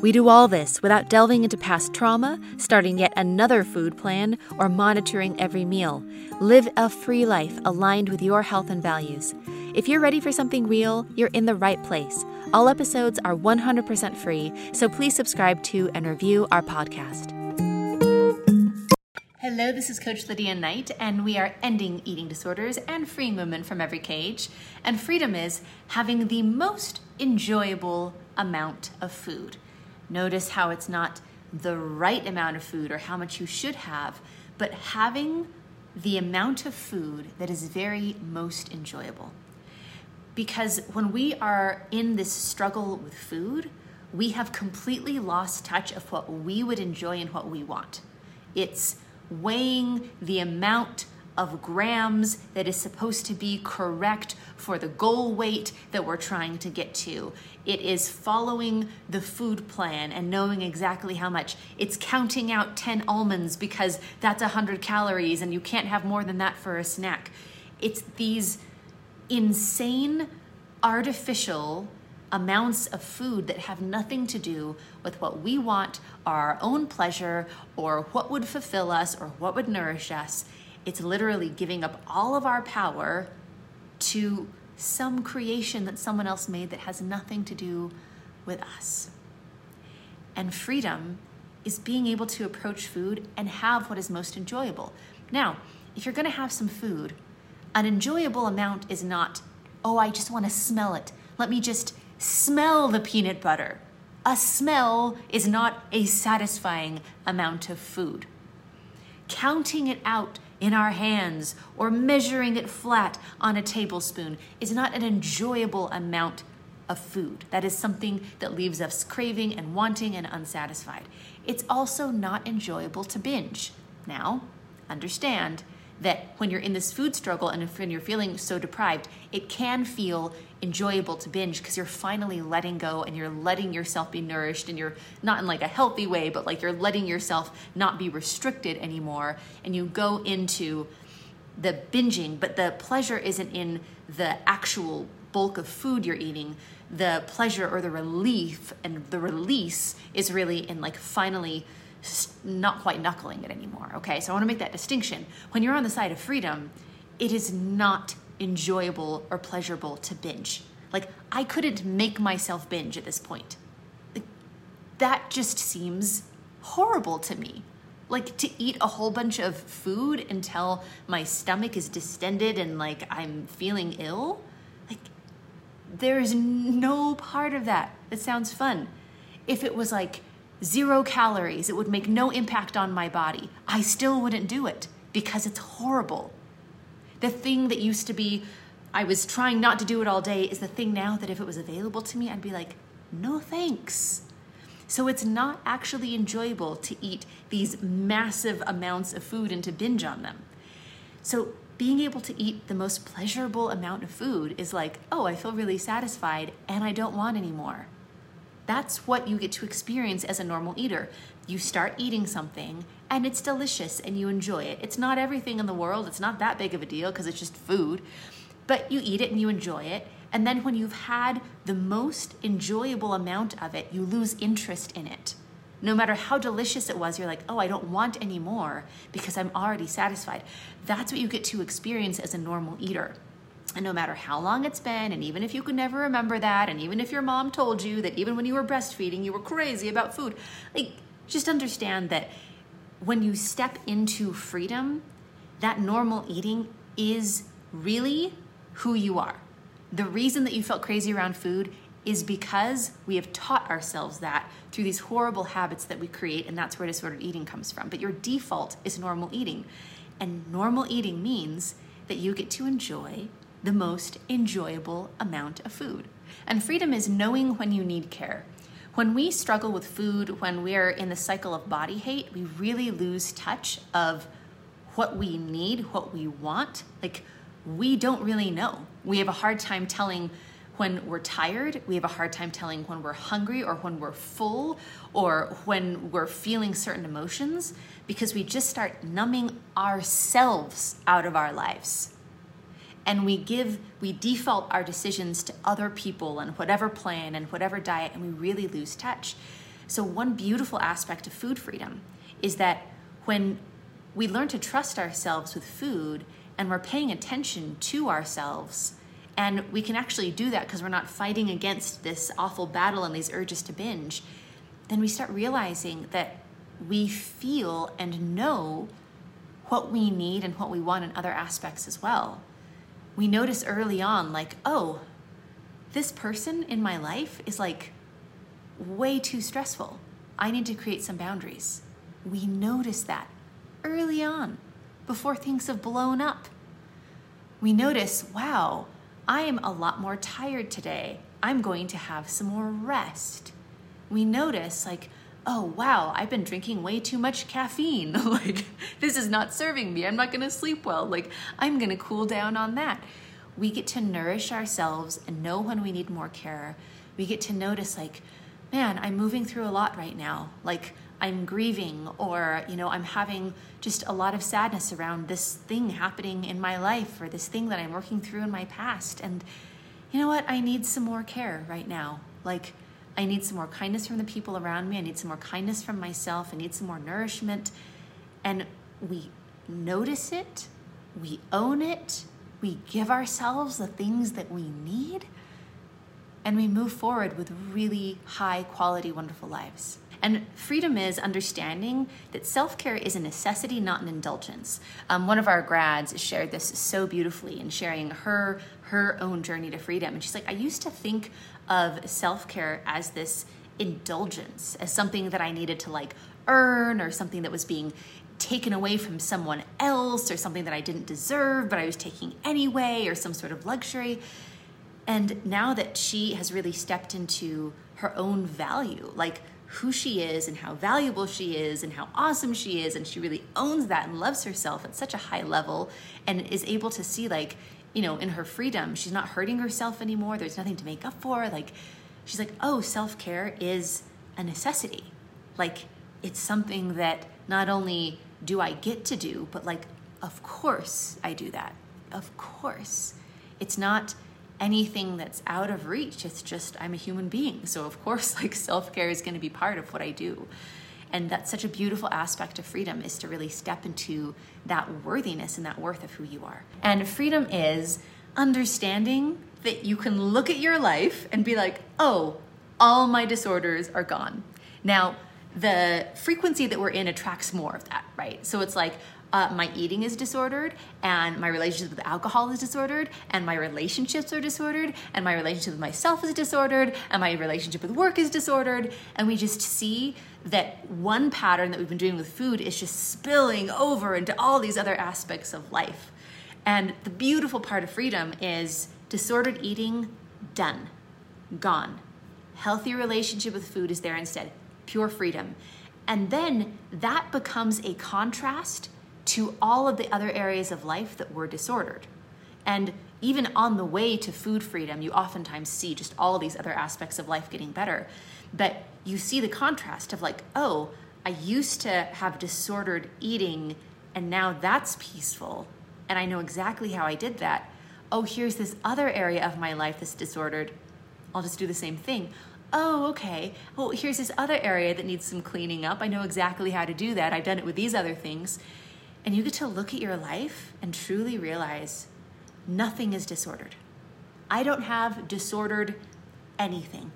we do all this without delving into past trauma, starting yet another food plan, or monitoring every meal. Live a free life aligned with your health and values. If you're ready for something real, you're in the right place. All episodes are 100% free, so please subscribe to and review our podcast. Hello, this is Coach Lydia Knight, and we are ending eating disorders and freeing women from every cage. And freedom is having the most enjoyable amount of food. Notice how it's not the right amount of food or how much you should have, but having the amount of food that is very most enjoyable. Because when we are in this struggle with food, we have completely lost touch of what we would enjoy and what we want. It's weighing the amount of grams that is supposed to be correct for the goal weight that we're trying to get to. It is following the food plan and knowing exactly how much. It's counting out 10 almonds because that's 100 calories and you can't have more than that for a snack. It's these insane, artificial amounts of food that have nothing to do with what we want, our own pleasure, or what would fulfill us, or what would nourish us. It's literally giving up all of our power to some creation that someone else made that has nothing to do with us. And freedom is being able to approach food and have what is most enjoyable. Now, if you're going to have some food, an enjoyable amount is not, oh, I just want to smell it. Let me just smell the peanut butter. A smell is not a satisfying amount of food. Counting it out in our hands or measuring it flat on a tablespoon is not an enjoyable amount of food. That is something that leaves us craving and wanting and unsatisfied. It's also not enjoyable to binge. Now, understand that when you're in this food struggle and when you're feeling so deprived, it can feel enjoyable to binge because you're finally letting go and you're letting yourself be nourished and you're not in like a healthy way, but like you're letting yourself not be restricted anymore. And you go into the binging, but the pleasure isn't in the actual bulk of food you're eating. The pleasure or the relief and the release is really in like finally not quite knuckling it anymore. Okay, so I want to make that distinction. When you're on the side of freedom, it is not enjoyable or pleasurable to binge. Like, I couldn't make myself binge at this point. That just seems horrible to me. Like, to eat a whole bunch of food until my stomach is distended and like I'm feeling ill. Like, there's no part of that that sounds fun. If it was like zero calories, it would make no impact on my body. I still wouldn't do it because it's horrible. The thing that used to be, I was trying not to do it all day, is the thing now that if it was available to me, I'd be like, no thanks. So it's not actually enjoyable to eat these massive amounts of food and to binge on them. So being able to eat the most pleasurable amount of food is like, oh, I feel really satisfied and I don't want any more. That's what you get to experience as a normal eater. You start eating something and it's delicious and you enjoy it. It's not everything in the world, it's not that big of a deal because it's just food, but you eat it and you enjoy it. And then when you've had the most enjoyable amount of it, you lose interest in it. No matter how delicious it was, you're like, oh, I don't want any more because I'm already satisfied. That's what you get to experience as a normal eater. And no matter how long it's been, and even if you could never remember that, and even if your mom told you that even when you were breastfeeding, you were crazy about food, like, just understand that when you step into freedom, that normal eating is really who you are. The reason that you felt crazy around food is because we have taught ourselves that through these horrible habits that we create, and that's where disordered eating comes from. But your default is normal eating. And normal eating means that you get to enjoy the most enjoyable amount of food. And freedom is knowing when you need care. When we struggle with food, when we're in the cycle of body hate, we really lose touch of what we need, what we want. Like, we don't really know. We have a hard time telling when we're tired, we have a hard time telling when we're hungry or when we're full or when we're feeling certain emotions because we just start numbing ourselves out of our lives. And we give, we default our decisions to other people and whatever plan and whatever diet, and we really lose touch. So, one beautiful aspect of food freedom is that when we learn to trust ourselves with food and we're paying attention to ourselves, and we can actually do that because we're not fighting against this awful battle and these urges to binge, then we start realizing that we feel and know what we need and what we want in other aspects as well. We notice early on, like, oh, this person in my life is like way too stressful. I need to create some boundaries. We notice that early on before things have blown up. We notice, wow, I am a lot more tired today. I'm going to have some more rest. We notice, like, oh, wow, I've been drinking way too much caffeine. like, this is not serving me. I'm not to sleep well. Like, I'm to cool down on that. We get to nourish ourselves and know when we need more care. We get to notice, like, man, I'm moving through a lot right now. Like, I'm grieving or you know I'm having just a lot of sadness around this thing happening in my life or this thing that I'm working through in my past and you know what I need some more care right now like I need some more kindness from the people around me. I need some more kindness from myself. I need some more nourishment. And we notice it. We own it. We give ourselves the things that we need. And we move forward with really high quality wonderful lives. And freedom is understanding that self care is a necessity, not an indulgence. Um, one of our grads shared this so beautifully in sharing her her own journey to freedom. And she's like, I used to think of self care as this indulgence, as something that I needed to like earn or something that was being taken away from someone else or something that I didn't deserve, but I was taking anyway, or some sort of luxury. And now that she has really stepped into her own value, like who she is and how valuable she is and how awesome she is and she really owns that and loves herself at such a high level and is able to see like you know in her freedom she's not hurting herself anymore there's nothing to make up for like she's like oh self-care is a necessity like it's something that not only do I get to do but like of course I do that of course it's not anything that's out of reach. It's just I'm a human being. So of course like self-care is going to be part of what I do. And that's such a beautiful aspect of freedom is to really step into that worthiness and that worth of who you are. And freedom is understanding that you can look at your life and be like, "Oh, all my disorders are gone." Now, the frequency that we're in attracts more of that, right? So it's like, uh, my eating is disordered and my relationship with alcohol is disordered and my relationships are disordered and my relationship with myself is disordered and my relationship with work is disordered. And we just see that one pattern that we've been doing with food is just spilling over into all these other aspects of life. And the beautiful part of freedom is disordered eating done. Gone. Healthy relationship with food is there instead. Pure freedom. And then that becomes a contrast to all of the other areas of life that were disordered. And even on the way to food freedom, you oftentimes see just all these other aspects of life getting better. But you see the contrast of like, oh, I used to have disordered eating and now that's peaceful. And I know exactly how I did that. Oh, here's this other area of my life that's disordered. I'll just do the same thing. Oh, okay. Well, here's this other area that needs some cleaning up. I know exactly how to do that. I've done it with these other things. And you get to look at your life and truly realize nothing is disordered. I don't have disordered anything.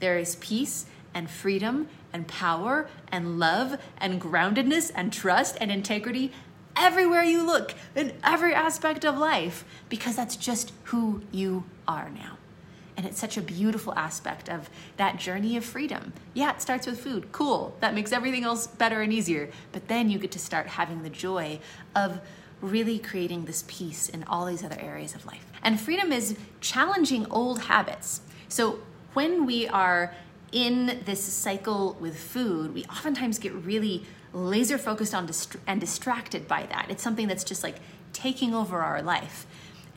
There is peace and freedom and power and love and groundedness and trust and integrity everywhere you look in every aspect of life because that's just who you are now. And it's such a beautiful aspect of that journey of freedom. Yeah, it starts with food. Cool. That makes everything else better and easier. But then you get to start having the joy of really creating this peace in all these other areas of life. And freedom is challenging old habits. So when we are in this cycle with food, we oftentimes get really laser focused on dist- and distracted by that. It's something that's just like taking over our life.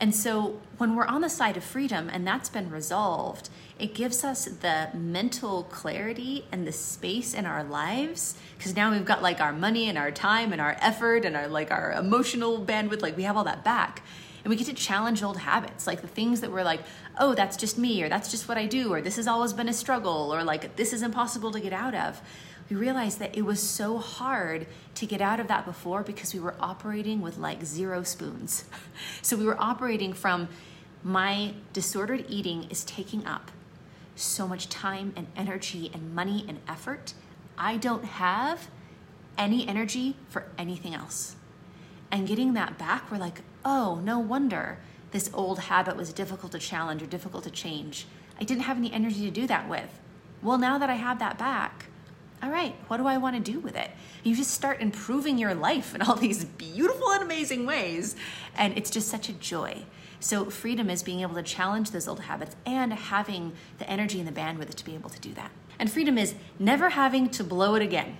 And so when we're on the side of freedom and that's been resolved, it gives us the mental clarity and the space in our lives. Because now we've got like our money and our time and our effort and our like our emotional bandwidth like we have all that back. And we get to challenge old habits like the things that we're like oh that's just me or that's just what i do or this has always been a struggle or like this is impossible to get out of we realized that it was so hard to get out of that before because we were operating with like zero spoons. So we were operating from my disordered eating is taking up so much time and energy and money and effort. I don't have any energy for anything else. And getting that back, we're like, oh, no wonder this old habit was difficult to challenge or difficult to change. I didn't have any energy to do that with. Well, now that I have that back, all right, what do I want to do with it? You just start improving your life in all these beautiful and amazing ways. And it's just such a joy. So, freedom is being able to challenge those old habits and having the energy and the bandwidth to be able to do that. And freedom is never having to blow it again.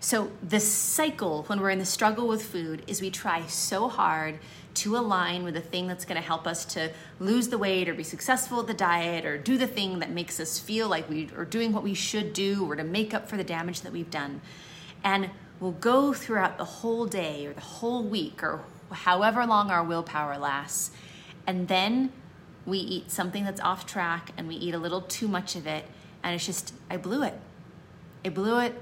So, the cycle when we're in the struggle with food is we try so hard to align with the thing that's going to help us to lose the weight or be successful at the diet or do the thing that makes us feel like we are doing what we should do or to make up for the damage that we've done. And we'll go throughout the whole day or the whole week or however long our willpower lasts. And then we eat something that's off track and we eat a little too much of it. And it's just, I blew it. I blew it.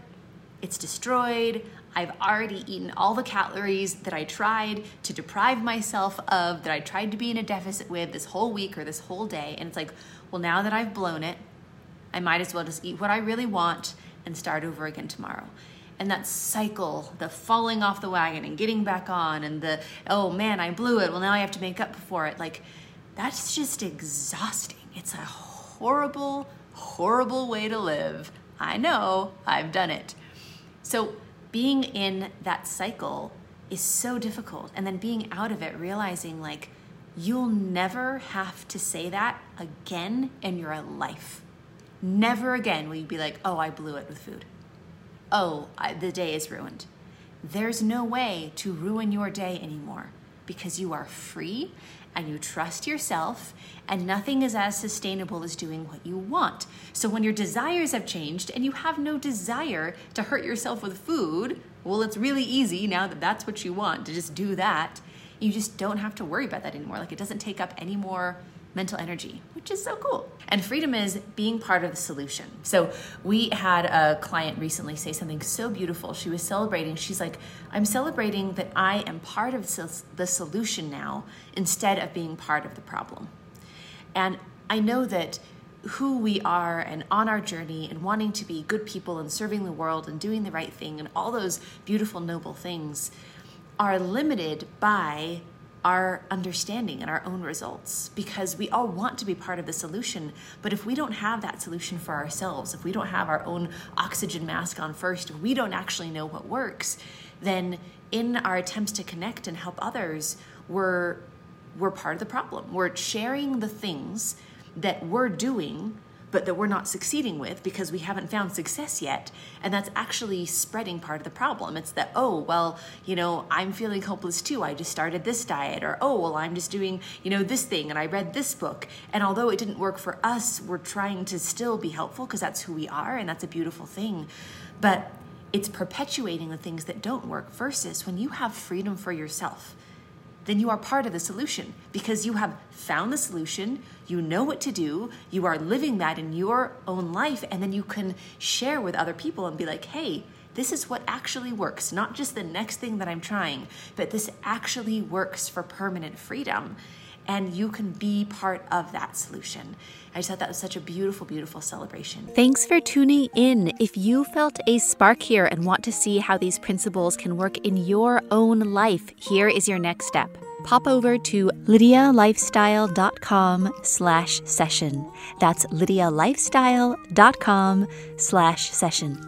It's destroyed. I've already eaten all the calories that I tried to deprive myself of, that I tried to be in a deficit with this whole week or this whole day. And it's like, well, now that I've blown it, I might as well just eat what I really want and start over again tomorrow. And that cycle, the falling off the wagon and getting back on, and the, oh man, I blew it. Well, now I have to make up for it. Like, that's just exhausting. It's a horrible, horrible way to live. I know, I've done it. So, being in that cycle is so difficult. And then being out of it, realizing like you'll never have to say that again in your life. Never again will you be like, oh, I blew it with food. Oh, I, the day is ruined. There's no way to ruin your day anymore because you are free and you trust yourself, and nothing is as sustainable as doing what you want. So, when your desires have changed and you have no desire to hurt yourself with food, well, it's really easy now that that's what you want to just do that. You just don't have to worry about that anymore. Like, it doesn't take up any more mental energy, which is so cool. And freedom is being part of the solution. So we had a client recently say something so beautiful. She was celebrating. She's like, I'm celebrating that I am part of the solution now instead of being part of the problem. And I know that who we are and on our journey and wanting to be good people and serving the world and doing the right thing and all those beautiful, noble things are limited by our understanding and our own results because we all want to be part of the solution. But if we don't have that solution for ourselves, if we don't have our own oxygen mask on first, we don't actually know what works, then in our attempts to connect and help others, we're we're part of the problem. We're sharing the things that we're doing but that we're not succeeding with because we haven't found success yet. And that's actually spreading part of the problem. It's that, oh, well, you know, I'm feeling hopeless too. I just started this diet. Or, oh, well, I'm just doing, you know, this thing and I read this book. And although it didn't work for us, we're trying to still be helpful because that's who we are and that's a beautiful thing. But it's perpetuating the things that don't work versus when you have freedom for yourself then you are part of the solution because you have found the solution, you know what to do, you are living that in your own life, and then you can share with other people and be like, hey, this is what actually works, not just the next thing that I'm trying, but this actually works for permanent freedom. And you can be part of that solution. I just thought that was such a beautiful, beautiful celebration. Thanks for tuning in. If you felt a spark here and want to see how these principles can work in your own life, here is your next step pop over to lydialifestyle.com slash session. That's lydialifestyle.com slash session.